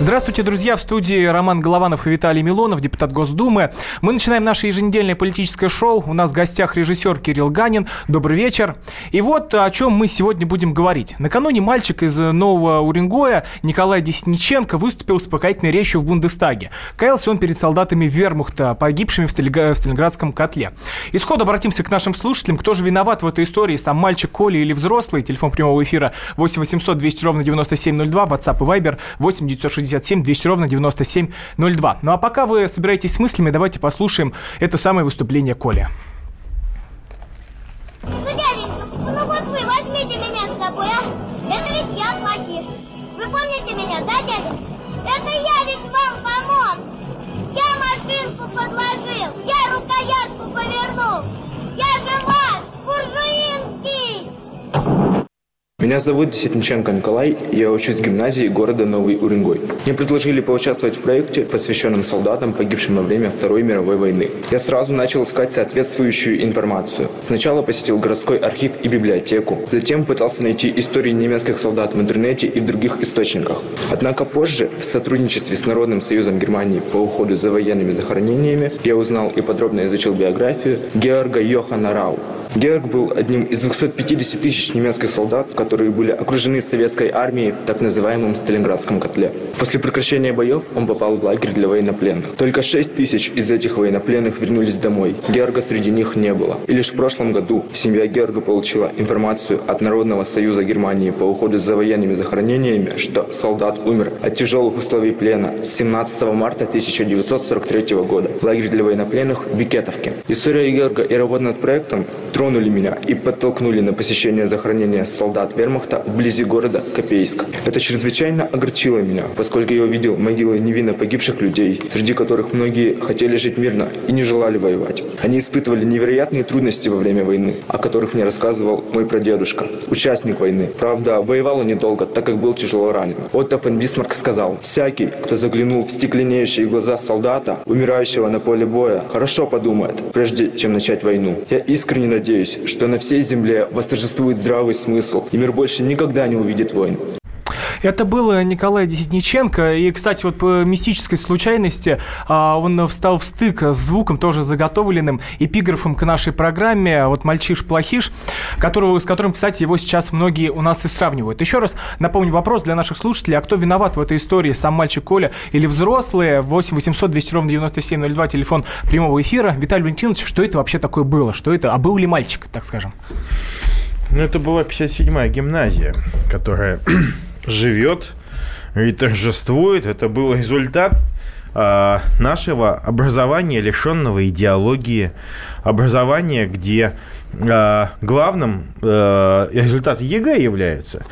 Здравствуйте, друзья. В студии Роман Голованов и Виталий Милонов, депутат Госдумы. Мы начинаем наше еженедельное политическое шоу. У нас в гостях режиссер Кирилл Ганин. Добрый вечер. И вот о чем мы сегодня будем говорить. Накануне мальчик из Нового Уренгоя Николай Десниченко выступил успокоительной речью в Бундестаге. Каялся он перед солдатами Вермухта, погибшими в, Сталинградском котле. Исход обратимся к нашим слушателям. Кто же виноват в этой истории? Сам мальчик Коля или взрослый? Телефон прямого эфира 8 800 200 ровно 9702, WhatsApp и Viber 8 960 967 200 ровно 9702. Ну а пока вы собираетесь с мыслями, давайте послушаем это самое выступление Коля. Ну, дяденька, ну вот вы возьмите меня с собой, а? Это ведь я плохиш. Вы помните меня, да, дяденька? Это я ведь вам помог. Я машинку подложил, я рукоятку повернул. Я же ваш, Буржуинский. Меня зовут Сетниченко Николай, я учусь в гимназии города Новый Уренгой. Мне предложили поучаствовать в проекте, посвященном солдатам, погибшим во время Второй мировой войны. Я сразу начал искать соответствующую информацию. Сначала посетил городской архив и библиотеку, затем пытался найти истории немецких солдат в интернете и в других источниках. Однако позже, в сотрудничестве с Народным союзом Германии по уходу за военными захоронениями, я узнал и подробно изучил биографию Георга Йохана Рау, Георг был одним из 250 тысяч немецких солдат, которые были окружены советской армией в так называемом Сталинградском котле. После прекращения боев он попал в лагерь для военнопленных. Только 6 тысяч из этих военнопленных вернулись домой. Георга среди них не было. И лишь в прошлом году семья Георга получила информацию от Народного союза Германии по уходу за военными захоронениями, что солдат умер от тяжелых условий плена с 17 марта 1943 года в лагере для военнопленных в Бикетовке. История Георга и работа над проектом тронули меня и подтолкнули на посещение захоронения солдат вермахта вблизи города Копейск. Это чрезвычайно огорчило меня, поскольку я увидел могилы невинно погибших людей, среди которых многие хотели жить мирно и не желали воевать. Они испытывали невероятные трудности во время войны, о которых мне рассказывал мой прадедушка, участник войны. Правда, воевал он недолго, так как был тяжело ранен. Отто фон Бисмарк сказал, «Всякий, кто заглянул в стекленеющие глаза солдата, умирающего на поле боя, хорошо подумает, прежде чем начать войну. Я искренне надеюсь, надеюсь, что на всей земле восторжествует здравый смысл, и мир больше никогда не увидит войн. Это был Николай Десниченко. И, кстати, вот по мистической случайности а, он встал в стык с звуком, тоже заготовленным, эпиграфом к нашей программе. Вот «Мальчиш-плохиш», которого, с которым, кстати, его сейчас многие у нас и сравнивают. Еще раз напомню вопрос для наших слушателей. А кто виноват в этой истории? Сам мальчик Коля или взрослые? 8 800 200 ровно 9702, телефон прямого эфира. Виталий Валентинович, что это вообще такое было? Что это? А был ли мальчик, так скажем? Ну, это была 57-я гимназия, которая живет и торжествует. Это был результат э, нашего образования, лишенного идеологии, образования, где э, главным э, результат ЕГЭ является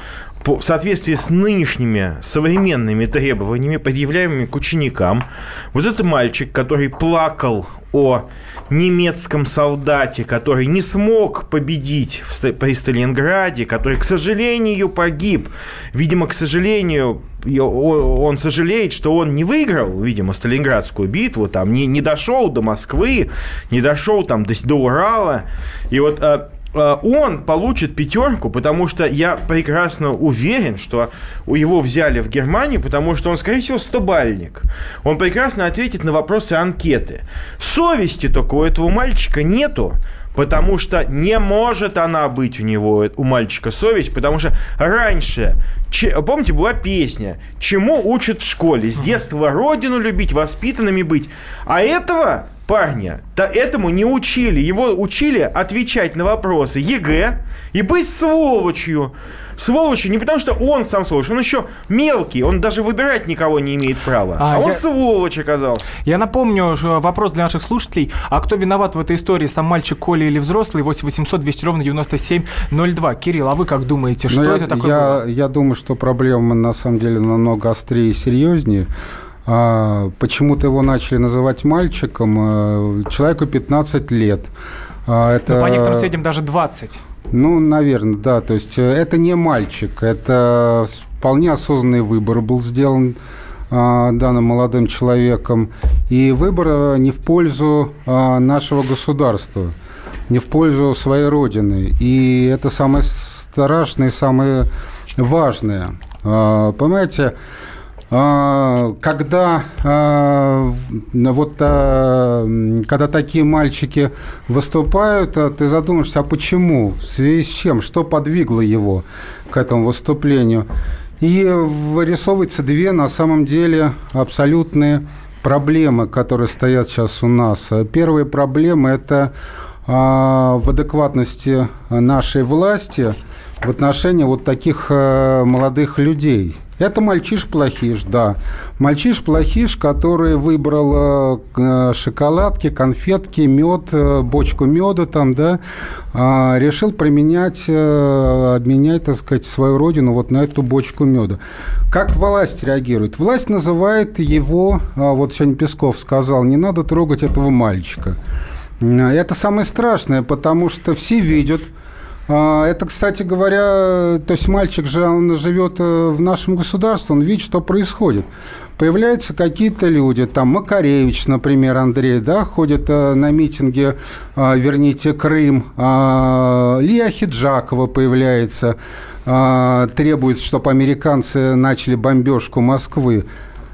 в соответствии с нынешними современными требованиями, предъявляемыми к ученикам, вот этот мальчик, который плакал о немецком солдате, который не смог победить в, при Сталинграде, который, к сожалению, погиб. Видимо, к сожалению, он сожалеет, что он не выиграл, видимо, Сталинградскую битву, там не, не дошел до Москвы, не дошел там до, до Урала. И вот а, он получит пятерку, потому что я прекрасно уверен, что его взяли в Германию, потому что он, скорее всего, стобальник. Он прекрасно ответит на вопросы анкеты. Совести только у этого мальчика нету, потому что не может она быть у него, у мальчика совесть, потому что раньше, че, помните, была песня «Чему учат в школе?» С детства родину любить, воспитанными быть. А этого парня то этому не учили. Его учили отвечать на вопросы ЕГЭ и быть сволочью. Сволочью не потому, что он сам сволочь, он еще мелкий, он даже выбирать никого не имеет права. А, а он я... сволочь оказался. Я напомню вопрос для наших слушателей. А кто виноват в этой истории, сам мальчик Коля или взрослый? 8 800 200 ровно 9702. Кирилл, а вы как думаете, ну, что я, это такое я, было? Я думаю, что проблема на самом деле намного острее и серьезнее. А, почему-то его начали называть мальчиком. А, человеку 15 лет. А, это... Ну, по некоторым сведениям даже 20. Ну, наверное, да. То есть э, это не мальчик, это вполне осознанный выбор был сделан данным молодым человеком. И выбор не в пользу нашего государства, не в пользу своей родины. И это самое страшное и самое важное. Понимаете, а, когда а, вот а, когда такие мальчики выступают, ты задумаешься, а почему, в связи с чем, что подвигло его к этому выступлению. И вырисовывается две, на самом деле, абсолютные проблемы, которые стоят сейчас у нас. Первая проблема – это в адекватности нашей власти в отношении вот таких молодых людей – это мальчиш-плохиш, да. Мальчиш-плохиш, который выбрал э, шоколадки, конфетки, мед, э, бочку меда там, да, а, решил применять, э, обменять, так сказать, свою родину вот на эту бочку меда. Как власть реагирует? Власть называет его, а, вот сегодня Песков сказал, не надо трогать этого мальчика. Это самое страшное, потому что все видят, это, кстати говоря, то есть мальчик же, он живет э, в нашем государстве, он видит, что происходит. Появляются какие-то люди, там Макаревич, например, Андрей, да, ходит э, на митинге а, «Верните Крым», а, Лия Хиджакова появляется, требует, чтобы американцы начали бомбежку Москвы.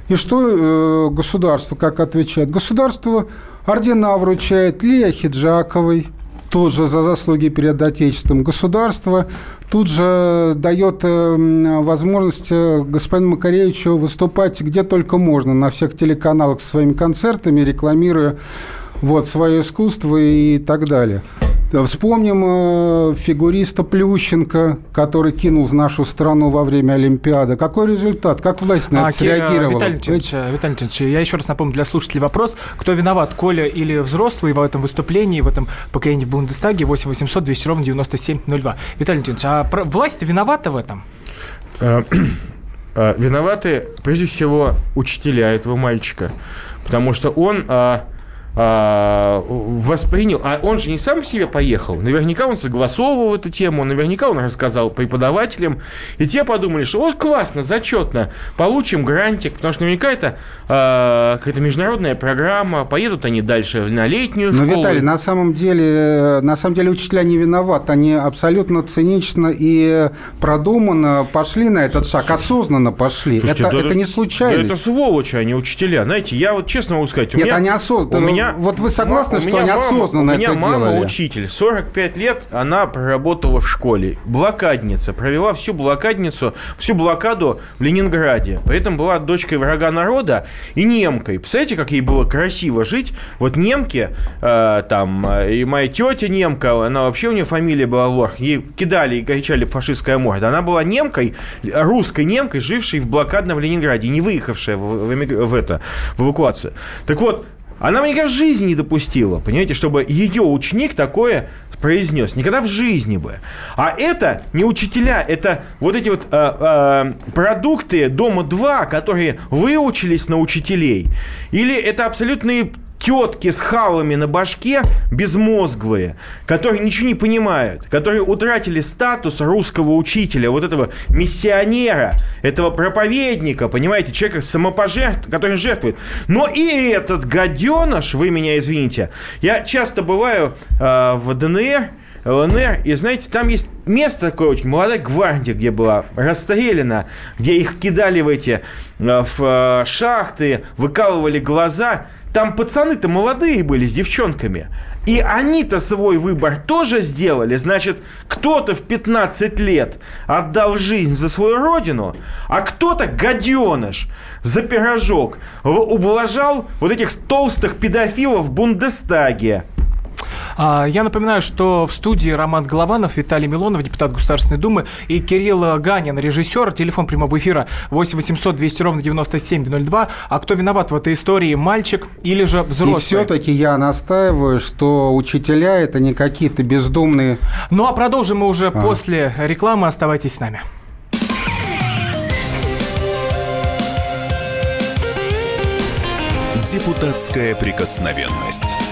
И что э, государство как отвечает? Государство ордена вручает Лия Хиджаковой – тут же за заслуги перед Отечеством. Государство тут же дает э, возможность э, господину Макаревичу выступать где только можно, на всех телеканалах со своими концертами, рекламируя вот, свое искусство и так далее. Вспомним э, фигуриста Плющенко, который кинул в нашу страну во время Олимпиады. Какой результат? Как власть на это а, среагировала? Виталий Леонидович, Виталий Леонидович, я еще раз напомню для слушателей вопрос. Кто виноват, Коля или взрослый в этом выступлении, в этом поколении в Бундестаге 8 800 200 ровно 9702? Виталий Леонидович, а власть виновата в этом? Э, э, виноваты, прежде всего, учителя этого мальчика. Потому что он а, воспринял, а он же не сам в себе поехал, наверняка он согласовывал эту тему, наверняка он рассказал преподавателям, и те подумали, что вот классно, зачетно, получим грантик, потому что наверняка это а, какая-то международная программа, поедут они дальше на летнюю школу. Но, Виталий, на самом деле, на самом деле учителя не виноваты, они абсолютно цинично и продуманно пошли на этот шаг, осознанно пошли. Слушайте, это, да, это не случайность. Да это сволочи, они учителя. Знаете, я вот честно могу сказать, Нет, меня, они осознанно. У меня меня... Вот вы согласны, что они осознанно это делали? У меня мама учитель. 45 лет она проработала в школе. Блокадница. Провела всю блокадницу, всю блокаду в Ленинграде. Поэтому была дочкой врага народа и немкой. Представляете, как ей было красиво жить? Вот немки, э, там, э, и моя тетя немка, она вообще у нее фамилия была Лох. Ей кидали и кричали фашистская морда. Она была немкой, русской немкой, жившей в блокадном Ленинграде, не выехавшая в, в, в это, в эвакуацию. Так вот, она бы никогда в жизни не допустила, понимаете, чтобы ее ученик такое произнес. Никогда в жизни бы. А это не учителя, это вот эти вот э, э, продукты Дома-2, которые выучились на учителей. Или это абсолютные тетки с халами на башке, безмозглые, которые ничего не понимают, которые утратили статус русского учителя, вот этого миссионера, этого проповедника, понимаете, человека самопожертв, который жертвует. Но и этот гаденыш, вы меня извините, я часто бываю э, в ДНР, ЛНР, и знаете, там есть место такое очень, молодая гвардия, где была расстреляна, где их кидали в эти э, в э, шахты, выкалывали глаза – там пацаны-то молодые были с девчонками. И они-то свой выбор тоже сделали. Значит, кто-то в 15 лет отдал жизнь за свою родину, а кто-то, гаденыш, за пирожок ублажал вот этих толстых педофилов в Бундестаге. А, я напоминаю, что в студии Роман Голованов, Виталий Милонов, депутат Государственной Думы, и Кирилл Ганин, режиссер. Телефон прямого эфира 8 800 200 ровно 9702. А кто виноват в этой истории, мальчик или же взрослый? И все-таки я настаиваю, что учителя это не какие-то бездумные... Ну а продолжим мы уже а. после рекламы. Оставайтесь с нами. Депутатская прикосновенность.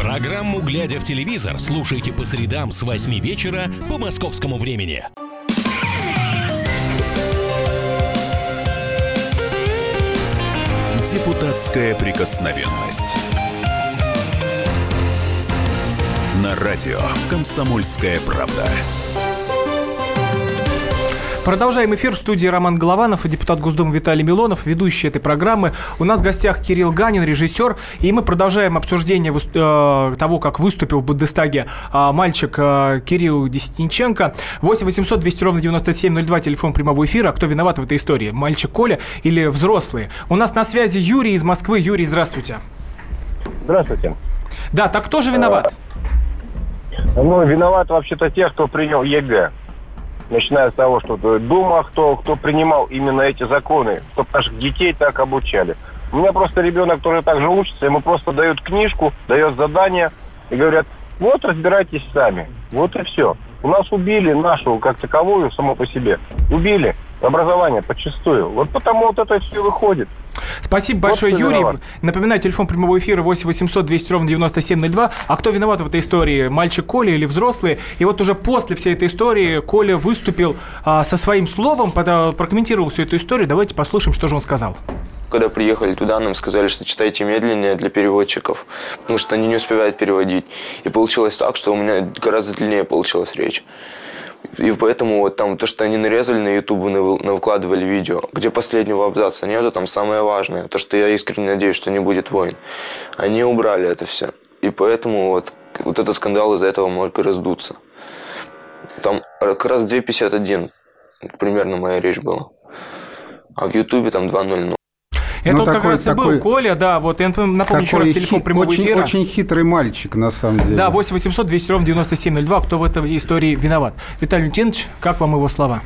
Программу «Глядя в телевизор» слушайте по средам с 8 вечера по московскому времени. Депутатская прикосновенность. На радио «Комсомольская правда». Продолжаем эфир в студии Роман Голованов и депутат Госдумы Виталий Милонов, ведущий этой программы. У нас в гостях Кирилл Ганин, режиссер, и мы продолжаем обсуждение э, того, как выступил в Бундестаге э, мальчик э, Кирилл Десятинченко. 8 800 200 ровно 9702, телефон прямого эфира. А кто виноват в этой истории? Мальчик Коля или взрослые? У нас на связи Юрий из Москвы. Юрий, здравствуйте. Здравствуйте. Да, так кто же виноват? Ну, виноват вообще-то те, кто принял ЕГЭ начиная с того, что Дума, кто, кто принимал именно эти законы, чтобы наших детей так обучали. У меня просто ребенок тоже так же учится, ему просто дают книжку, дает задание и говорят, вот разбирайтесь сами. Вот и все. У нас убили нашу, как таковую, само по себе. Убили образование подчистую. Вот потому вот это все выходит. Спасибо большое, вот Юрий. Виноват. Напоминаю, телефон прямого эфира 8 800 200 ровно 9702. А кто виноват в этой истории? Мальчик Коля или взрослые? И вот уже после всей этой истории Коля выступил а, со своим словом, прокомментировал всю эту историю. Давайте послушаем, что же он сказал. Когда приехали туда, нам сказали, что читайте медленнее для переводчиков, потому что они не успевают переводить. И получилось так, что у меня гораздо длиннее получилась речь. И поэтому вот там то, что они нарезали на YouTube, выкладывали видео, где последнего абзаца нету, там самое важное. То, что я искренне надеюсь, что не будет войн. Они убрали это все. И поэтому вот, вот этот скандал из-за этого может раздуться. Там как раз 2.51 примерно моя речь была. А в Ютубе там 2.00. Это ну, вот такой, как раз такой, и был Коля, да, вот я напомню еще раз телефон прямого очень, эфира. Очень хитрый мальчик, на самом деле. Да, 8 800 200 ровно 9702, кто в этой истории виноват. Виталий Лютинович, как вам его слова?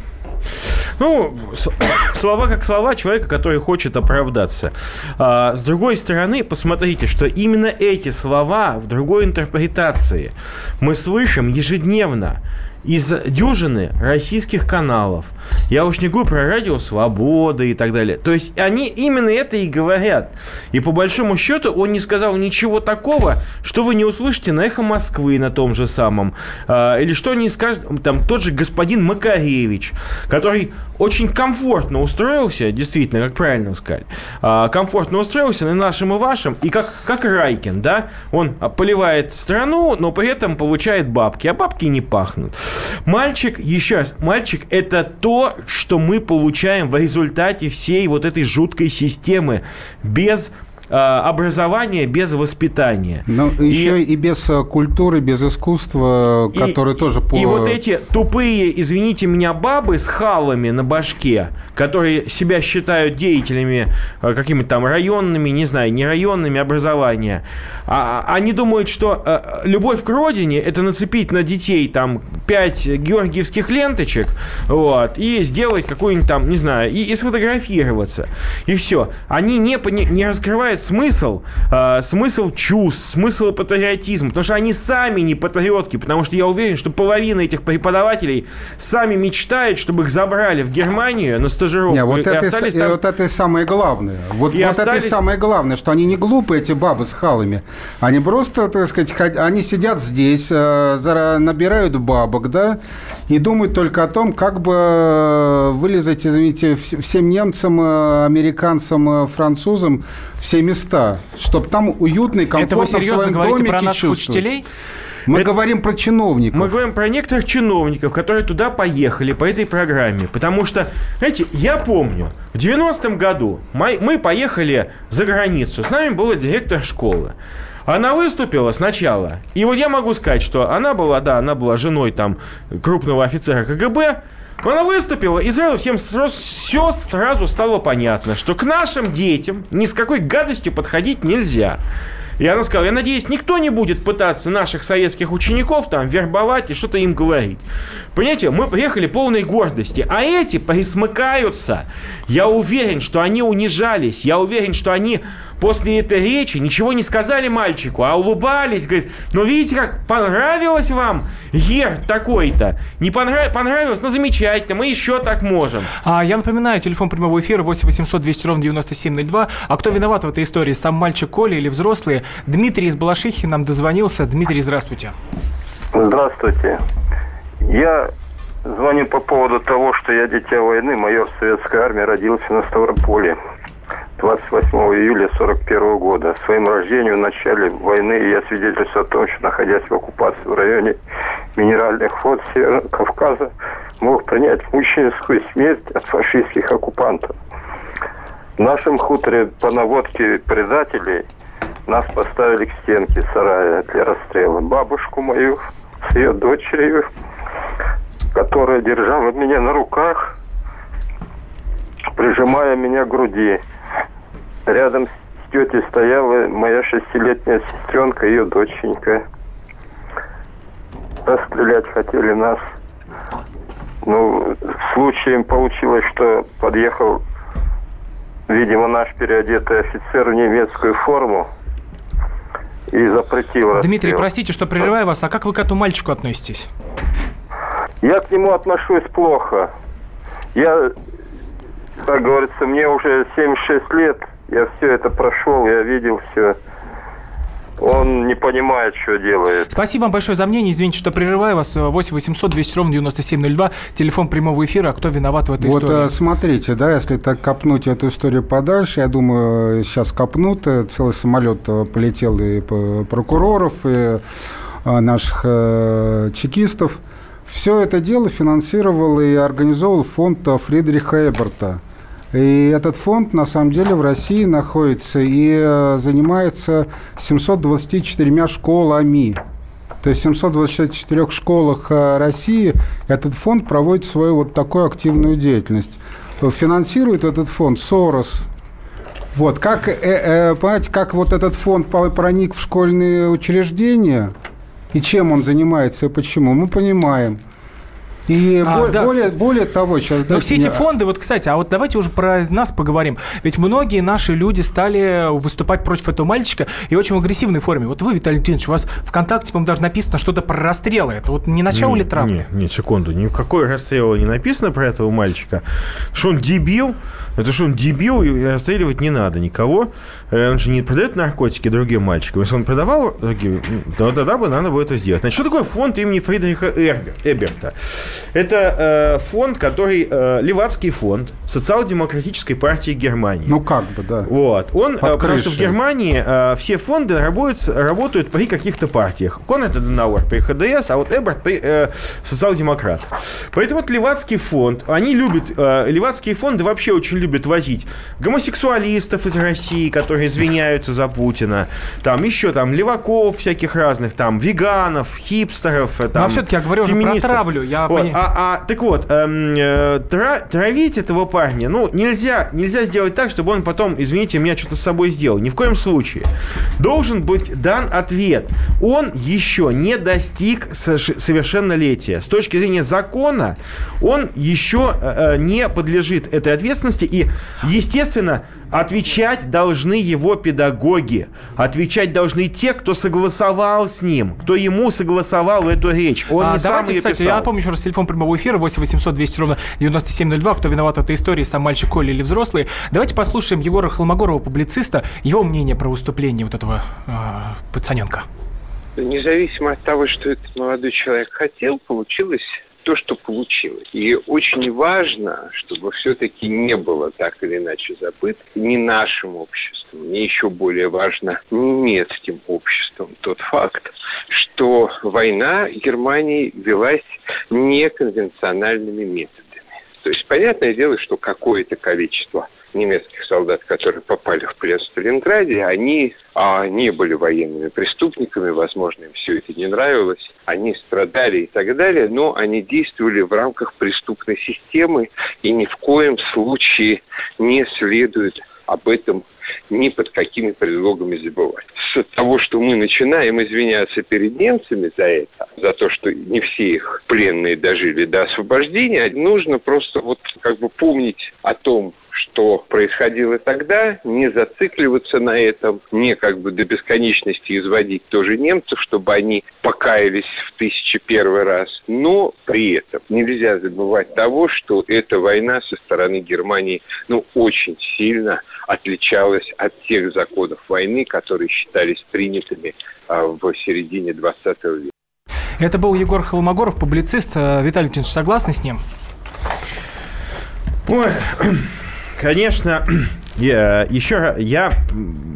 Ну, слова как слова человека, который хочет оправдаться. А, с другой стороны, посмотрите, что именно эти слова в другой интерпретации мы слышим ежедневно из дюжины российских каналов. Я уж не говорю про радио «Свобода» и так далее. То есть они именно это и говорят. И по большому счету он не сказал ничего такого, что вы не услышите на «Эхо Москвы» на том же самом. А, или что не скажет там тот же господин Макаревич, который очень комфортно устроился, действительно, как правильно сказали, а, комфортно устроился на нашем и вашем, и как, как Райкин, да, он поливает страну, но при этом получает бабки, а бабки не пахнут. Мальчик, еще раз, мальчик – это то, что мы получаем в результате всей вот этой жуткой системы. Без образование без воспитания. Ну, еще и, без э, культуры, без искусства, и, которые тоже... По... И вот эти тупые, извините меня, бабы с халами на башке, которые себя считают деятелями э, какими-то там районными, не знаю, не районными образования, а, а, они думают, что любовь к родине – это нацепить на детей там пять георгиевских ленточек, вот, и сделать какую-нибудь там, не знаю, и, и сфотографироваться. И все. Они не, не, не раскрывают смысл, э, смысл чувств, смысл патриотизма, потому что они сами не патриотки, потому что я уверен, что половина этих преподавателей сами мечтают, чтобы их забрали в Германию на стажировку. Не, вот, и это, остались там... вот это самое главное. Вот, и вот остались... это самое главное, что они не глупые, эти бабы с халами. Они просто, так сказать, они сидят здесь, э, набирают бабок, да, и думают только о том, как бы э, вылезать, извините, всем немцам, э, американцам, французам все места, чтобы там уютно и комфортно Это вы серьезно в своем говорите домике про наших учителей? Мы это, говорим про чиновников. Мы говорим про некоторых чиновников, которые туда поехали по этой программе. Потому что, знаете, я помню, в 90-м году мы, мы поехали за границу. С нами был директор школы. Она выступила сначала. И вот я могу сказать, что она была, да, она была женой там крупного офицера КГБ. Она выступила, и сразу всем все сразу стало понятно, что к нашим детям ни с какой гадостью подходить нельзя. И она сказала, я надеюсь, никто не будет пытаться наших советских учеников там вербовать и что-то им говорить. Понимаете, мы приехали полной гордости, а эти присмыкаются. Я уверен, что они унижались, я уверен, что они после этой речи ничего не сказали мальчику, а улыбались, говорит, ну видите, как понравилось вам Ер такой-то? Не понрав... понравилось? Ну замечательно, мы еще так можем. А, я напоминаю, телефон прямого эфира 8 800 200 ровно 9702. А кто виноват в этой истории? Сам мальчик Коля или взрослые? Дмитрий из Балашихи нам дозвонился. Дмитрий, здравствуйте. Здравствуйте. Я звоню по поводу того, что я дитя войны, майор советской армии, родился на Ставрополе. 28 июля 1941 года. Своим рождением в начале войны я свидетельствую о том, что, находясь в оккупации в районе минеральных вод Северного Кавказа, мог принять мученическую смерть от фашистских оккупантов. В нашем хуторе по наводке предателей нас поставили к стенке сарая для расстрела. Бабушку мою с ее дочерью, которая держала меня на руках, прижимая меня к груди. Рядом с тетей стояла моя шестилетняя сестренка, ее доченька. Расстрелять хотели нас. Ну, в случае получилось, что подъехал, видимо, наш переодетый офицер в немецкую форму и запретил расстрел. Дмитрий, простите, что прерываю вас, а как вы к этому мальчику относитесь? Я к нему отношусь плохо. Я, как говорится, мне уже 76 лет – я все это прошел, я видел все. Он не понимает, что делает. Спасибо вам большое за мнение. Извините, что прерываю вас. 8 800 200 ровно 9702. Телефон прямого эфира. Кто виноват в этой вот, истории? Вот смотрите, да, если так копнуть эту историю подальше, я думаю, сейчас копнут. Э, целый самолет э, полетел и прокуроров, и э, наших чекистов. Все это дело финансировал и организовал фонд Фридриха Эберта – и этот фонд, на самом деле, в России находится и э, занимается 724 школами. То есть в 724 школах э, России этот фонд проводит свою вот такую активную деятельность. Финансирует этот фонд Сорос. Вот, как, э, понимаете, как вот этот фонд проник в школьные учреждения и чем он занимается и почему, мы понимаем – и а, более, да. более, более того, сейчас... Но все мне... эти фонды, вот, кстати, а вот давайте уже про нас поговорим. Ведь многие наши люди стали выступать против этого мальчика и очень в агрессивной форме. Вот вы, Виталий Леонидович, у вас ВКонтакте, по-моему, даже написано что-то про расстрелы. Это вот не начало не, ли травмы? Нет, нет, секунду. Никакой расстрела не написано про этого мальчика. Что он дебил, это что он дебил, и расстреливать не надо никого. Э, он же не продает наркотики другим мальчикам. Если он продавал другим, то тогда бы надо было это сделать. Значит, что такое фонд имени Фридриха Эберта? Это э, фонд, который... Э, Левацкий фонд социал-демократической партии Германии. Ну, как бы, да. Вот. Он, э, потому что в Германии э, все фонды работают, работают при каких-то партиях. Конрад Аденауэр при ХДС, а вот Эберт при э, социал-демократ. Поэтому вот Левацкий фонд, они любят... Э, Левацкие фонды вообще очень любят возить гомосексуалистов из России, которые извиняются за Путина, там еще там леваков всяких разных, там веганов, хипстеров, э, там, Но все-таки я говорю уже про травлю. Я вот. а, а, так вот, эм, э, тра, травить этого парня, ну, нельзя, нельзя сделать так, чтобы он потом, извините, меня что-то с собой сделал. Ни в коем случае. Должен быть дан ответ. Он еще не достиг совершеннолетия. С точки зрения закона, он еще э, не подлежит этой ответственности. И, естественно, Отвечать должны его педагоги. Отвечать должны те, кто согласовал с ним, кто ему согласовал эту речь. Он а, не давайте, сам кстати, писал. я напомню еще раз телефон прямого эфира 8 800 200 ровно 9702. Кто виноват в этой истории, сам мальчик Коля или взрослый. Давайте послушаем Егора Холмогорова, публициста, его мнение про выступление вот этого э, пацаненка. Независимо от того, что этот молодой человек хотел, получилось то, что получилось. И очень важно, чтобы все-таки не было так или иначе забыто ни нашим обществом, ни еще более важно немецким обществом тот факт, что война Германии велась неконвенциональными методами. То есть, понятное дело, что какое-то количество немецких солдат, которые попали в плен в Сталинграде, они а, не были военными преступниками, возможно, им все это не нравилось, они страдали и так далее, но они действовали в рамках преступной системы и ни в коем случае не следует об этом ни под какими предлогами забывать. С того, что мы начинаем извиняться перед немцами за это, за то, что не все их пленные дожили до освобождения, нужно просто вот как бы помнить о том, что происходило тогда, не зацикливаться на этом, не как бы до бесконечности изводить тоже немцев, чтобы они покаялись в тысячи первый раз. Но при этом нельзя забывать того, что эта война со стороны Германии ну, очень сильно отличалась от тех законов войны, которые считались принятыми а, в середине 20 века. Это был Егор Холмогоров, публицист. Виталий Леонидович, согласны с ним? Ой, конечно, я, еще я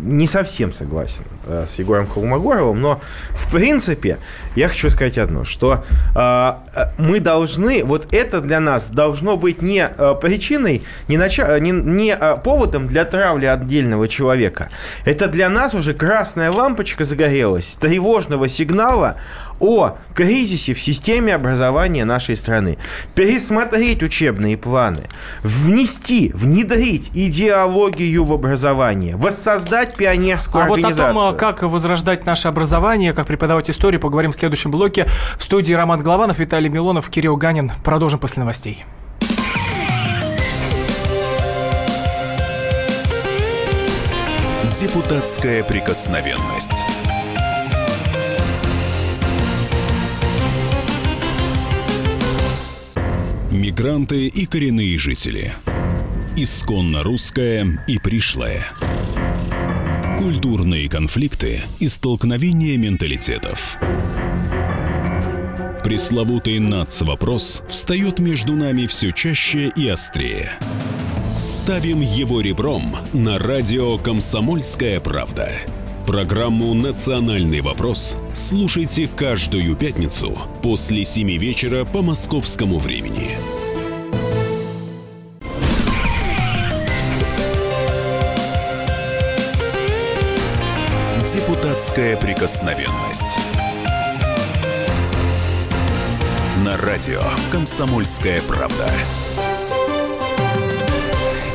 не совсем согласен э, с Егором Холмогоровым, но в принципе я хочу сказать одно, что э, мы должны, вот это для нас должно быть не э, причиной, не, нача, не, не э, поводом для травли отдельного человека. Это для нас уже красная лампочка загорелась, тревожного сигнала о кризисе в системе образования нашей страны. Пересмотреть учебные планы, внести, внедрить идеологию в образование, воссоздать пионерскую а организацию. А вот о том, как возрождать наше образование, как преподавать историю, поговорим в следующем блоке. В студии Роман Голованов, Виталий Милонов, Кирилл Ганин. Продолжим после новостей. Депутатская прикосновенность. Мигранты и коренные жители. Исконно русское и пришлое. Культурные конфликты и столкновения менталитетов. Пресловутый НАЦ-вопрос встает между нами все чаще и острее. Ставим его ребром на радио «Комсомольская правда». Программу «Национальный вопрос» слушайте каждую пятницу после 7 вечера по московскому времени. Депутатская прикосновенность. На радио «Комсомольская правда».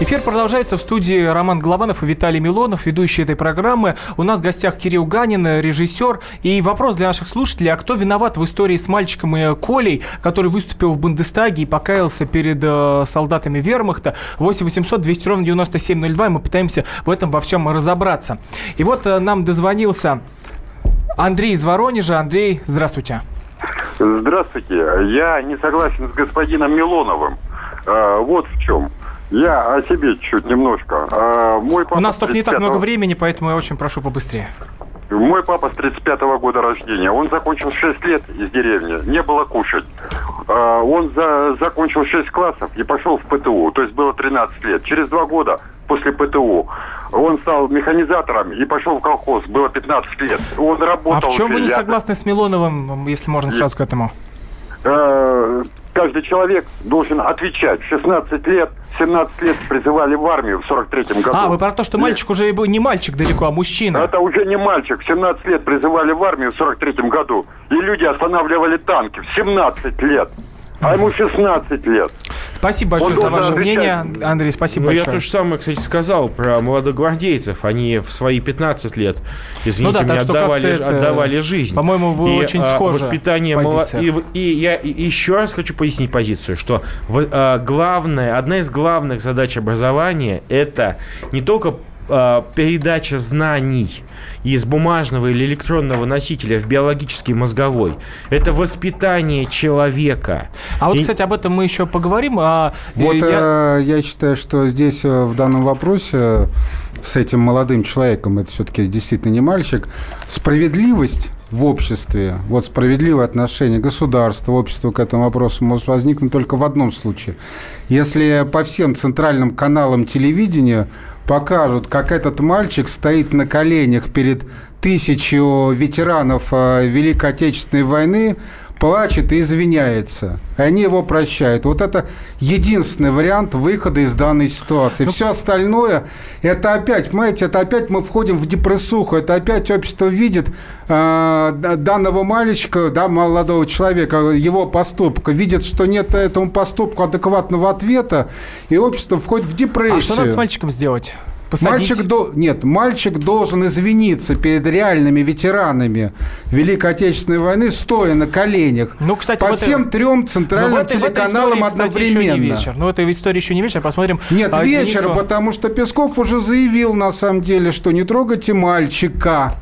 Эфир продолжается в студии Роман Голованов и Виталий Милонов, ведущие этой программы. У нас в гостях Кирилл Ганин, режиссер. И вопрос для наших слушателей, а кто виноват в истории с мальчиком и Колей, который выступил в Бундестаге и покаялся перед э, солдатами вермахта? 8 800 200 ровно 9702, и мы пытаемся в этом во всем разобраться. И вот э, нам дозвонился Андрей из Воронежа. Андрей, здравствуйте. Здравствуйте. Я не согласен с господином Милоновым. А, вот в чем. Я о себе чуть немножко. А, мой папа У нас только не так много времени, поэтому я очень прошу побыстрее. Мой папа с 35-го года рождения. Он закончил 6 лет из деревни. Не было кушать. А, он за, закончил 6 классов и пошел в ПТУ. То есть было 13 лет. Через 2 года после ПТУ он стал механизатором и пошел в колхоз. Было 15 лет. Он работал... А в чем вы не согласны с Милоновым, если можно сразу к этому? Каждый человек должен отвечать. В 16 лет 17 лет призывали в армию в 43-м году. А, вы про то, что мальчик уже не мальчик далеко, а мужчина. Это уже не мальчик. В 17 лет призывали в армию в 43-м году. И люди останавливали танки в 17 лет. А ему 16 лет. Спасибо большое Он за ваше отвечать. мнение, Андрей, спасибо ну, большое. Я то же самое, кстати, сказал про молодогвардейцев. Они в свои 15 лет, извините ну да, меня, отдавали, это, отдавали жизнь. По-моему, вы и, очень а, схожи воспитание мало... и, и я еще раз хочу пояснить позицию, что в, а, главное, одна из главных задач образования – это не только а, передача знаний из бумажного или электронного носителя в биологический мозговой. Это воспитание человека. А вот, И... кстати, об этом мы еще поговорим. А... Вот я... Э, я считаю, что здесь э, в данном вопросе с этим молодым человеком, это все-таки действительно не мальчик, справедливость в обществе, вот справедливое отношение государства, общества к этому вопросу может возникнуть только в одном случае. Если по всем центральным каналам телевидения покажут, как этот мальчик стоит на коленях перед тысячу ветеранов э, Великой Отечественной войны, плачет и извиняется. И они его прощают. Вот это единственный вариант выхода из данной ситуации. Ну, Все остальное, это опять, понимаете, это опять мы входим в депрессуху. Это опять общество видит э, данного мальчика, да, молодого человека, его поступка, видит, что нет этому поступку адекватного ответа, и общество входит в депрессию. А что надо с мальчиком сделать? Посадить. Мальчик до... Нет, мальчик должен извиниться перед реальными ветеранами Великой Отечественной войны, стоя на коленях Ну, кстати, по в всем трем Но в центральным этой- в этой телеканалам истории, кстати, еще не одновременно. вечер. Ну, это история еще не вечер. Посмотрим. Нет, а, вечер, Денису. потому что Песков уже заявил, на самом деле, что не трогайте мальчика.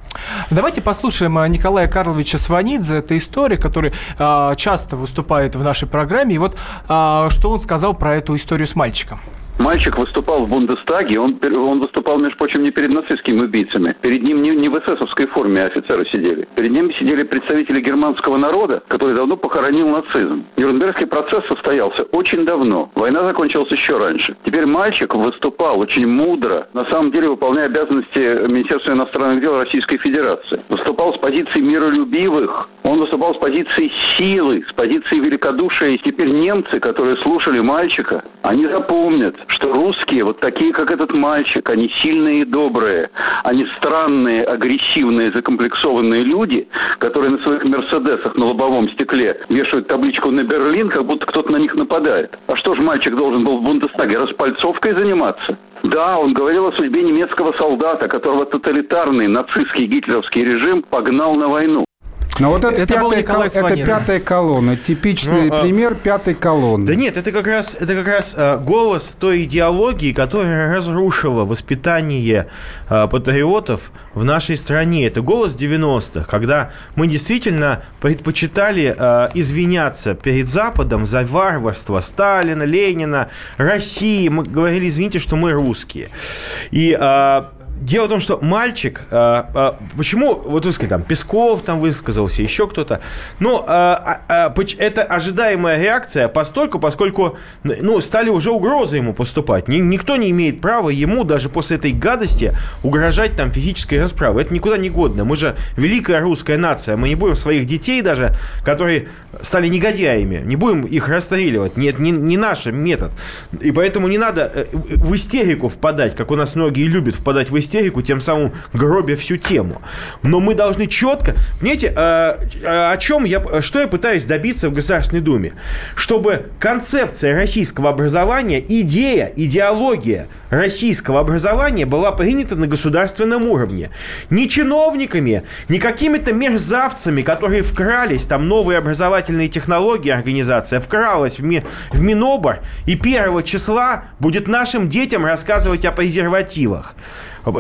Давайте послушаем а, Николая Карловича Сванидзе. Это историк, который а, часто выступает в нашей программе. И вот а, что он сказал про эту историю с мальчиком. Мальчик выступал в Бундестаге, он, он выступал, между прочим, не перед нацистскими убийцами. Перед ним не, не в эсэсовской форме офицеры сидели. Перед ним сидели представители германского народа, который давно похоронил нацизм. Нюрнбергский процесс состоялся очень давно. Война закончилась еще раньше. Теперь мальчик выступал очень мудро, на самом деле выполняя обязанности Министерства иностранных дел Российской Федерации. Выступал с позиции миролюбивых, он выступал с позиции силы, с позиции великодушия. И теперь немцы, которые слушали мальчика, они запомнят, что русские, вот такие, как этот мальчик, они сильные и добрые. Они странные, агрессивные, закомплексованные люди, которые на своих мерседесах на лобовом стекле вешают табличку на Берлин, как будто кто-то на них нападает. А что же мальчик должен был в Бундестаге распальцовкой заниматься? Да, он говорил о судьбе немецкого солдата, которого тоталитарный нацистский гитлеровский режим погнал на войну. Но вот это, Это пятая, кол- это пятая колонна, типичный Ну, а- пример пятой колонны. Да нет, это как раз, это как раз э, голос той идеологии, которая разрушила воспитание э, патриотов в нашей стране. Это голос 90-х, когда мы действительно предпочитали э, извиняться перед Западом за варварство Сталина, Ленина, России. Мы говорили, извините, что мы русские. И э, Дело в том, что мальчик, э, э, почему, вот вы сказали, там, Песков там высказался, еще кто-то, ну, э, э, поч- это ожидаемая реакция постольку, поскольку, ну, стали уже угрозы ему поступать. Ни- никто не имеет права ему даже после этой гадости угрожать там физической расправой. Это никуда не годно. Мы же великая русская нация, мы не будем своих детей даже, которые стали негодяями, не будем их расстреливать. Нет, не, не наш метод. И поэтому не надо э, в истерику впадать, как у нас многие любят впадать в истерику, тем самым гробя всю тему. Но мы должны четко... Понимаете, э, э, о чем я... Что я пытаюсь добиться в Государственной Думе? Чтобы концепция российского образования, идея, идеология российского образования была принята на государственном уровне. Не чиновниками, не какими-то мерзавцами, которые вкрались, там новые образовательные технологии организация вкралась в, Ми- в Минобр и первого числа будет нашим детям рассказывать о презервативах.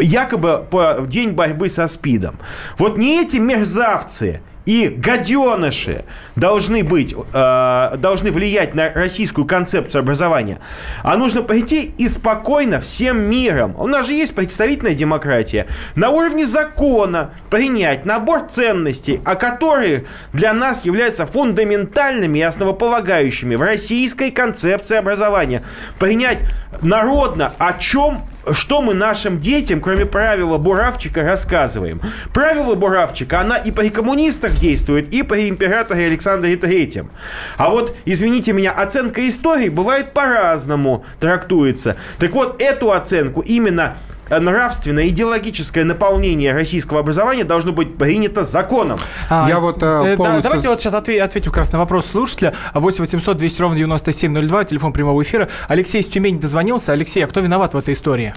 Якобы по день борьбы со СПИДом. Вот не эти мерзавцы и гаденыши должны быть, э, должны влиять на российскую концепцию образования, а нужно пойти и спокойно всем миром. У нас же есть представительная демократия. На уровне закона принять набор ценностей, о которых для нас являются фундаментальными и основополагающими в российской концепции образования. Принять народно, о чем что мы нашим детям, кроме правила Буравчика, рассказываем? Правило Буравчика, она и при коммунистах действует, и при императоре Александре Третьем. А вот, извините меня, оценка истории бывает по-разному трактуется. Так вот, эту оценку именно нравственное, идеологическое наполнение российского образования должно быть принято законом. А, Я вот, э, э, да, полностью- давайте вот сейчас отве- ответим как раз на вопрос слушателя. 8 800 200 ровно 9702, телефон прямого эфира. Алексей из Тюмени дозвонился. Алексей, а кто виноват в этой истории?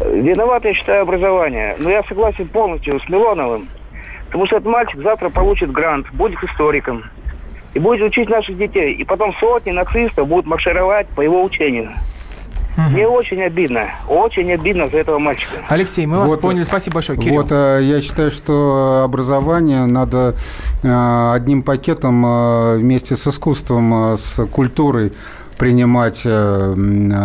Виноват, я считаю, образование. Но я согласен полностью с Милоновым. Потому что этот мальчик завтра получит грант, будет историком. И будет учить наших детей. И потом сотни нацистов будут маршировать по его учению. Мне очень обидно. Очень обидно за этого мальчика. Алексей, мы вас Вот, поняли. Спасибо большое, Кирилл. Вот э, я считаю, что образование надо э, одним пакетом э, вместе с искусством, э, с культурой принимать э,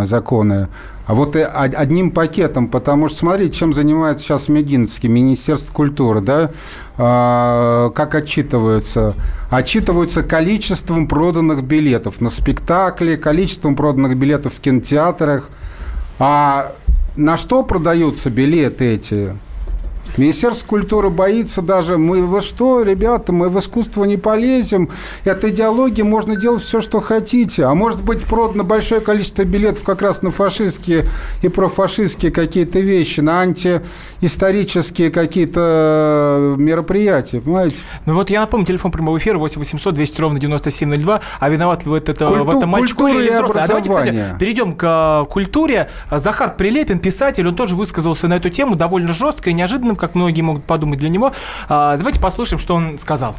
законы. А вот одним пакетом, потому что, смотрите, чем занимается сейчас Мединский, Министерство культуры, да, А, как отчитываются? Отчитываются количеством проданных билетов на спектакли, количеством проданных билетов в кинотеатрах. А на что продаются билеты эти? Министерство культуры боится даже, мы вы что, ребята, мы в искусство не полезем. От идеологии можно делать все, что хотите. А может быть продано большое количество билетов как раз на фашистские и профашистские какие-то вещи, на антиисторические какие-то э, мероприятия, понимаете? Ну вот я напомню, телефон прямого эфира 8 800 200 ровно 9702. А виноват ли вы это, Культу, в этом мальчик или взрослый? А давайте, кстати, перейдем к э, культуре. Захар Прилепин, писатель, он тоже высказался на эту тему довольно жестко и неожиданно, как многие могут подумать для него. А, давайте послушаем, что он сказал.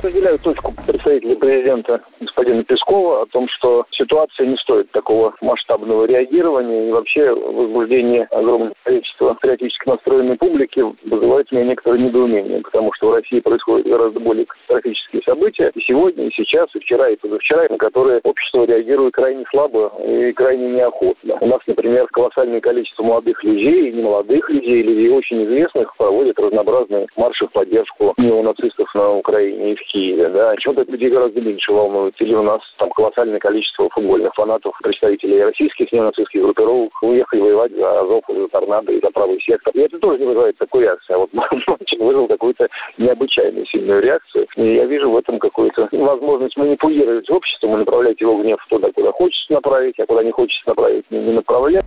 Разделяю точку представителя президента господина Пескова о том, что ситуация не стоит такого масштабного реагирования и вообще возбуждение огромного количества патриотически настроенной публики вызывает у меня некоторое недоумение, потому что в России происходят гораздо более катастрофические события и сегодня, и сейчас, и вчера, и позавчера, на которые общество реагирует крайне слабо и крайне неохотно. У нас, например, колоссальное количество молодых людей, и немолодых людей, людей очень известных проводят разнообразные марши в поддержку неонацистов на Украине и в Киеве. Да. Чего-то людей гораздо меньше волнует. Или у нас там колоссальное количество футбольных фанатов, представителей российских неонацистских группировок уехали воевать за Азов, за Торнадо и за правый сектор. И это тоже не вызывает такой реакции. А вот Мальчик вызвал какую-то необычайную сильную реакцию. И я вижу в этом какую-то возможность манипулировать обществом и направлять его гнев туда, куда хочется направить, а куда не хочется направить, не направлять.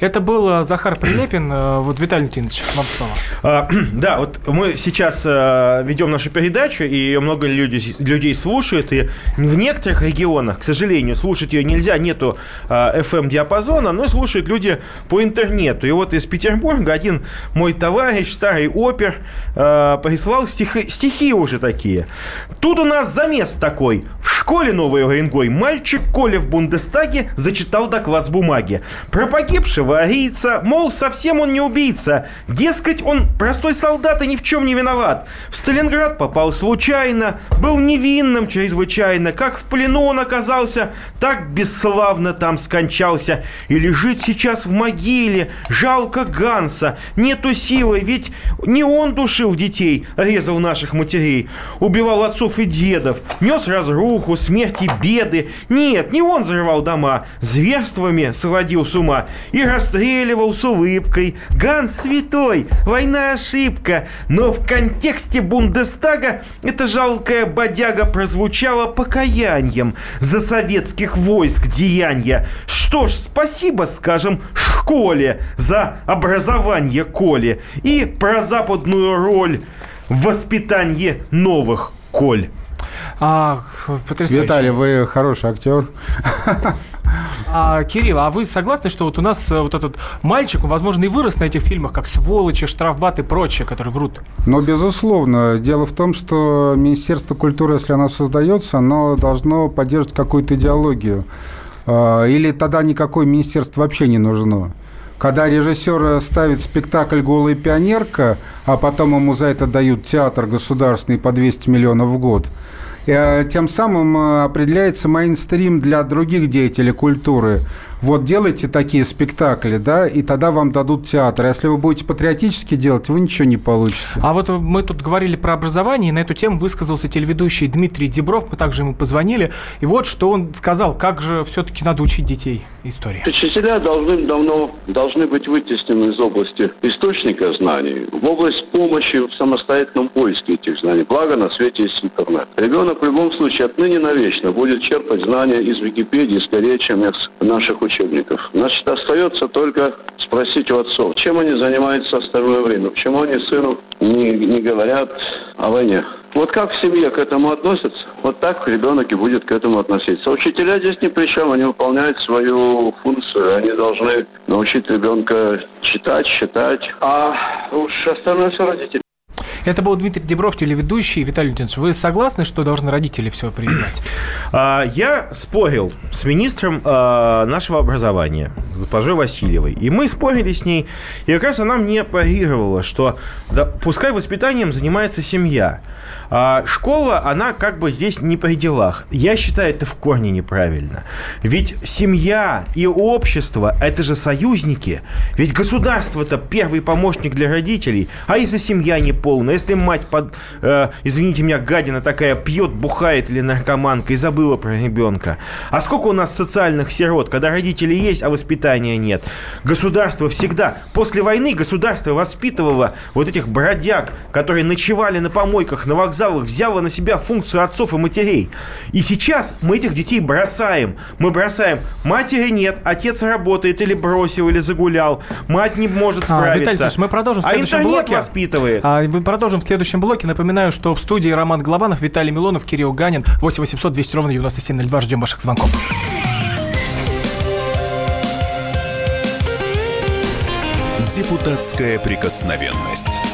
Это был э, Захар Прилепин. Э, вот, Виталий Леонидович, вам слово. А, да, вот мы сейчас а, ведем нашу передачу, и ее много людей, людей слушают, и в некоторых регионах, к сожалению, слушать ее нельзя, нету а, FM-диапазона, но слушают люди по интернету. И вот из Петербурга один мой товарищ, старый опер, а, прислал стихи, стихи уже такие. Тут у нас замес такой. В школе Новой Уренгой мальчик Коля в Бундестаге зачитал доклад с бумаги. Про погибшего арийца, мол, совсем он не убийца. Дескать, он простой солдат и ни в чем не виноват. В Сталинград попал случайно, был невинным чрезвычайно. Как в плену он оказался, так бесславно там скончался. И лежит сейчас в могиле, жалко Ганса. Нету силы, ведь не он душил детей, резал наших матерей. Убивал отцов и дедов, нес разруху, смерть и беды. Нет, не он взрывал дома, зверствами сводил с ума и расстреливал с улыбкой. Ганс святой, война ошибка. Но в контексте Бундестага эта жалкая бодяга прозвучала покаянием за советских войск деяния. Что ж, спасибо, скажем, школе за образование Коли и про западную роль в воспитании новых Коль. А, потрясающе. Виталий, вы хороший актер. А, Кирилл, а вы согласны, что вот у нас э, вот этот мальчик, он, возможно, и вырос на этих фильмах, как «Сволочи», «Штрафбат» и прочее, которые врут? Ну, безусловно. Дело в том, что Министерство культуры, если оно создается, оно должно поддерживать какую-то идеологию. А, или тогда никакое министерство вообще не нужно. Когда режиссер ставит спектакль «Голая пионерка», а потом ему за это дают театр государственный по 200 миллионов в год – тем самым э, определяется мейнстрим для других деятелей культуры вот делайте такие спектакли, да, и тогда вам дадут театр. А если вы будете патриотически делать, вы ничего не получите. А вот мы тут говорили про образование, и на эту тему высказался телеведущий Дмитрий Дебров, мы также ему позвонили, и вот что он сказал, как же все-таки надо учить детей истории. Учителя должны давно должны быть вытеснены из области источника знаний в область помощи в самостоятельном поиске этих знаний. Благо на свете есть интернет. Ребенок в любом случае отныне навечно будет черпать знания из Википедии скорее, чем из наших учителей учебников. Значит, остается только спросить у отцов, чем они занимаются остальное время, почему они сыну не, не говорят о войне. Вот как в семье к этому относятся, вот так ребенок и будет к этому относиться. Учителя здесь ни при чем, они выполняют свою функцию, они должны научить ребенка читать, считать, а уж остальное все родители. Это был Дмитрий Дебров, телеведущий. Виталий Леонидович, вы согласны, что должны родители все принимать? А, я спорил с министром а, нашего образования, госпожой Васильевой. И мы спорили с ней, и как раз она мне парировала, что да, пускай воспитанием занимается семья. А школа, она как бы здесь не при делах. Я считаю, это в корне неправильно. Ведь семья и общество – это же союзники. Ведь государство – это первый помощник для родителей. А если семья не полная, Если мать, под, э, извините меня, гадина такая, пьет, бухает или наркоманка и забыла про ребенка. А сколько у нас социальных сирот, когда родители есть, а воспитания нет? Государство всегда, после войны государство воспитывало вот этих бродяг, которые ночевали на помойках, на вокзалах, взяло на себя функцию отцов и матерей. И сейчас мы этих детей бросаем. Мы бросаем. Матери нет, отец работает или бросил, или загулял. Мать не может справиться. А, Виталий Ильич, мы продолжим в а следующем интернет блоке. воспитывает. А, мы продолжим в следующем блоке. Напоминаю, что в студии Роман Голованов, Виталий Милонов, Кирилл Ганин. 8 800 200 ровно 9702. Ждем ваших звонков. Депутатская прикосновенность.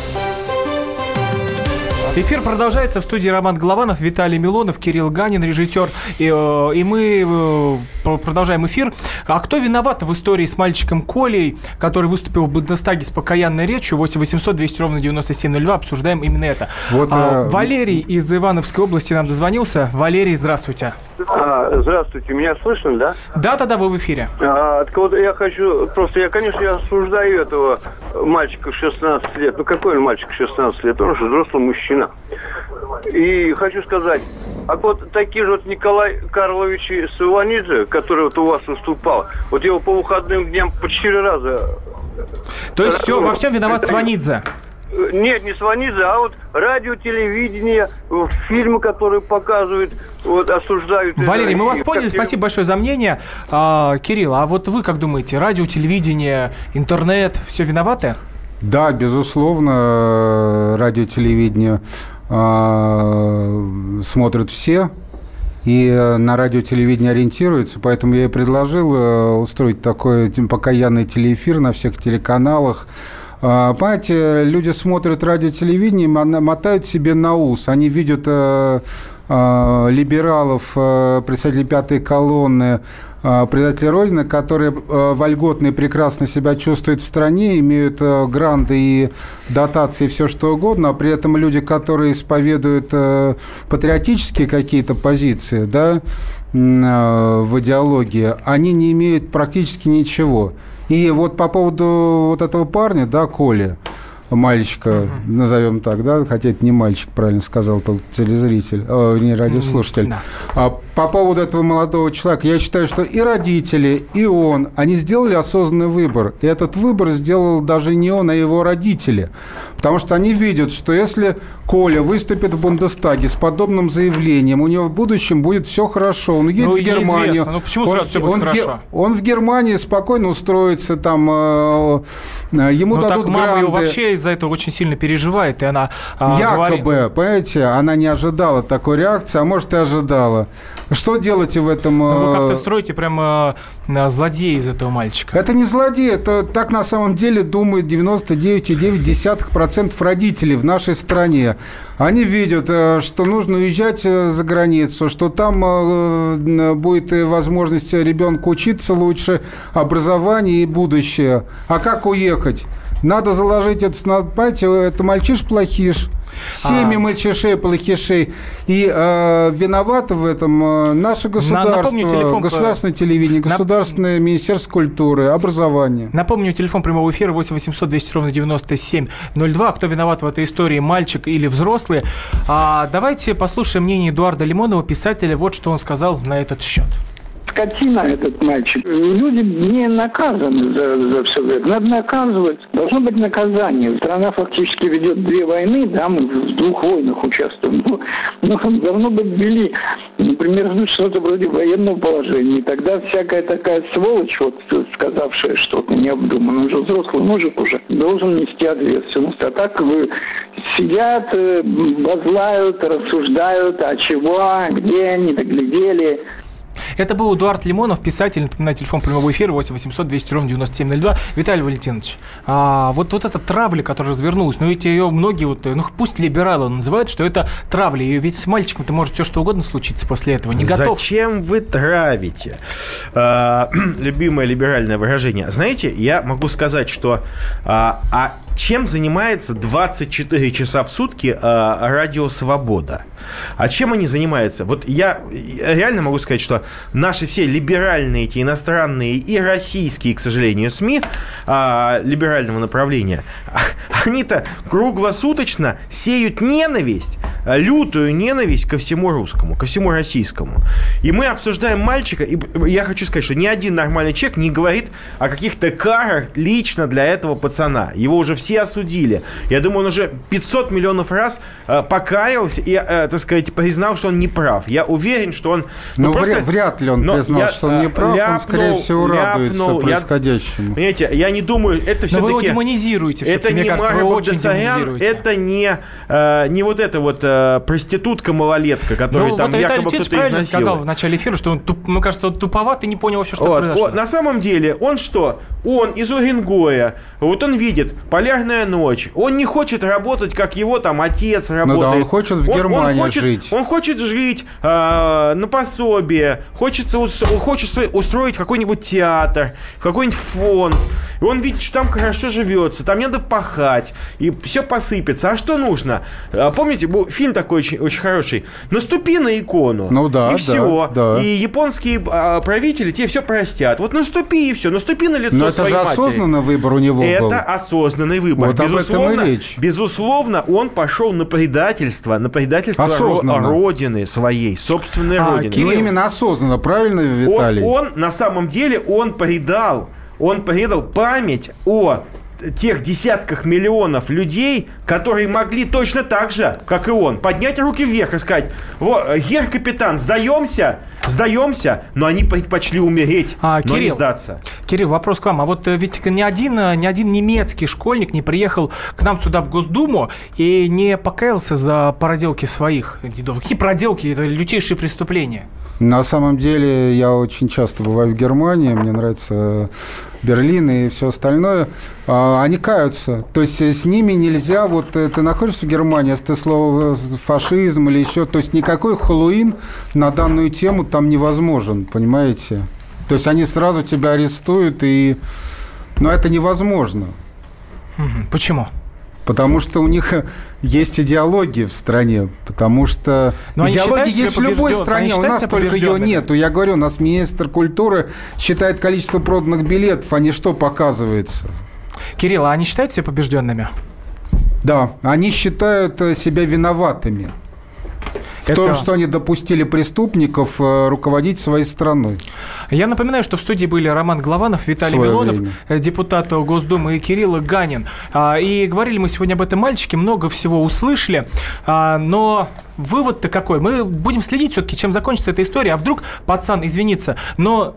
Эфир продолжается в студии Роман Голованов, Виталий Милонов, Кирилл Ганин, режиссер. И, э, и мы э, продолжаем эфир. А кто виноват в истории с мальчиком Колей, который выступил в Бундестаге с покаянной речью? 8 800 200 ровно 9702. Обсуждаем именно это. Вот, а, э... Валерий из Ивановской области нам дозвонился. Валерий, здравствуйте. А, здравствуйте, меня слышно, да? Да, да, да, вы в эфире. А, так вот, я хочу, просто я, конечно, я осуждаю этого мальчика 16 лет. Ну, какой он мальчик 16 лет? Он же взрослый мужчина. И хочу сказать, а вот такие же вот Николай Карлович Саванидзе, который вот у вас выступал, вот его по выходным дням по четыре раза... То есть все, во всем виноват Сванидзе? Нет, не Сванидзе, а вот радио, телевидение, фильмы, которые показывают, вот, осуждают... Валерий, мы вас поняли, спасибо большое за мнение. А, Кирилл, а вот вы как думаете, радио, телевидение, интернет, все виноваты? Да, безусловно, радио, телевидение э, смотрят все, и на радио телевидение ориентируются, поэтому я и предложил э, устроить такой покаянный телеэфир на всех телеканалах. Э, понимаете, люди смотрят радио телевидение, мотают себе на ус, они видят э, либералов, представителей пятой колонны, предатели Родины, которые вольготно и прекрасно себя чувствуют в стране, имеют гранты и дотации, все что угодно, а при этом люди, которые исповедуют патриотические какие-то позиции да, в идеологии, они не имеют практически ничего. И вот по поводу вот этого парня, да, Коли, мальчика, uh-huh. назовем так, да, хотя это не мальчик, правильно сказал тот телезритель, э, не радиослушатель. Uh-huh. А, по поводу этого молодого человека, я считаю, что и родители, и он, они сделали осознанный выбор. И этот выбор сделал даже не он, а его родители. Потому что они видят, что если Коля выступит в Бундестаге с подобным заявлением, у него в будущем будет все хорошо. Он едет ну, в Германию. Ну, почему он, все будет он, хорошо? В, он в Германии спокойно устроится, там, э, э ему ну, дадут так мама гранды. вообще из-за этого очень сильно переживает, и она э, Якобы, говорит... понимаете, она не ожидала такой реакции, а может и ожидала. Что делаете в этом? Ну, вы как-то э, строите прямо э, злодея из этого мальчика. Это не злодей, это так на самом деле думают 99,9% родителей в нашей стране. Они видят, э, что нужно уезжать за границу, что там будет возможность ребенку учиться лучше, образование и будущее. А как уехать? Надо заложить это, понимаете, это мальчиш-плохиш. Семьи а... мальчишей, плохишей. И э, виноваты в этом э, наше государство, телефон... государственное телевидение, государственное Нап... Министерство культуры, образования. Напомню, телефон прямого эфира 8 800 200 ровно 9702. Кто виноват в этой истории, мальчик или взрослый? А, давайте послушаем мнение Эдуарда Лимонова, писателя. Вот что он сказал на этот счет. Скотина этот мальчик. Люди не наказаны за, за все это. Надо наказывать. Должно быть наказание. Страна фактически ведет две войны, да, мы в двух войнах участвуем. Ну, ну давно бы ввели, например, ну, что-то вроде военного положения. И тогда всякая такая сволочь, вот, сказавшая что-то необдуманное, уже взрослый мужик уже, должен нести ответственность. А так вы сидят, э, базлают, рассуждают, а чего, где, не доглядели. Это был Эдуард Лимонов, писатель, напоминаю, телефон прямого эфира 8 800 200 ровно 9702. Виталий Валентинович, а, вот, вот эта травля, которая развернулась, ну ведь ее многие, вот, ну пусть либералы называют, что это травля, и ведь с мальчиком-то может все что угодно случиться после этого, не готов. Зачем вы травите? А, любимое либеральное выражение. Знаете, я могу сказать, что а, а чем занимается 24 часа в сутки а, радио «Свобода»? А чем они занимаются? Вот я реально могу сказать, что наши все либеральные эти иностранные и российские, к сожалению, СМИ а, либерального направления, они-то круглосуточно сеют ненависть, лютую ненависть ко всему русскому, ко всему российскому. И мы обсуждаем мальчика, и я хочу сказать, что ни один нормальный человек не говорит о каких-то карах лично для этого пацана. Его уже все осудили. Я думаю, он уже 500 миллионов раз э, покаялся и, э, так сказать, признал, что он не прав. Я уверен, что он... Ну, ну просто... вряд ли он признал, я, что он не прав. Ляпнул, он, скорее всего, радуется ляпнул, происходящему. Я, понимаете, я не думаю, это все-таки... Но вы его демонизируете. Это не кажется, Мара Багдасарян, это не, э, не вот эта вот э, проститутка-малолетка, которая ну, там вот якобы кто-то правильно сказал в начале эфира, что он, туп, мне кажется, он туповат и не понял вообще, что вот, произошло. Вот, на самом деле, он что? Он из Уренгоя, вот он видит полярная ночь, он не хочет работать, как его там отец работает. Ну да, он хочет в Германии он, он хочет, жить. Он хочет жить э, на пособие, хочется, хочет устроить какой-нибудь театр, какой-нибудь фонд. И он видит, что там хорошо живется, там не надо пахать, и все посыпется. А что нужно? А, помните, был фильм такой очень, очень хороший. Наступи на икону. Ну да, И все. Да. И японские а, правители тебе все простят. Вот наступи и все. Наступи на лицо Но это же матери. осознанный выбор у него Это был. осознанный выбор. Вот безусловно, об этом и речь. Безусловно, он пошел на предательство, на предательство осознанно. родины своей, собственной а, родины. Кирилл, ну, именно осознанно, правильно, Виталий? Он, он, на самом деле, он предал, он предал память о тех десятках миллионов людей, которые могли точно так же, как и он, поднять руки вверх и сказать, вот, гер-капитан, сдаемся, сдаемся, но они предпочли умереть, а, но Кирилл, не сдаться. Кирилл, вопрос к вам. А вот э, ведь ни один, э, ни один немецкий школьник не приехал к нам сюда в Госдуму и не покаялся за проделки своих дедов. Какие проделки? Это лютейшие преступления. На самом деле я очень часто бываю в Германии, мне нравится Берлин и все остальное. А, они каются. То есть с ними нельзя, вот э, ты находишься в Германии, если ты слово фашизм или еще, то есть никакой Хэллоуин на данную тему там невозможен, понимаете? То есть они сразу тебя арестуют, и... но это невозможно. Почему? Потому что у них есть идеология в стране. Потому что Но идеология есть в любой стране. У нас только ее нету. Я говорю, у нас министр культуры считает количество проданных билетов, а не что показывается. Кирилл, а они считают себя побежденными? Да, они считают э, себя виноватыми в это... том, что они допустили преступников э, руководить своей страной. Я напоминаю, что в студии были Роман Главанов, Виталий Милонов, время. Э, депутат Госдумы и Кирилл Ганин. А, и говорили мы сегодня об этом мальчике, много всего услышали, а, но вывод-то какой? Мы будем следить все-таки, чем закончится эта история. А вдруг пацан извинится? Но,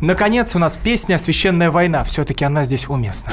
наконец, у нас песня «Священная война». Все-таки она здесь уместна.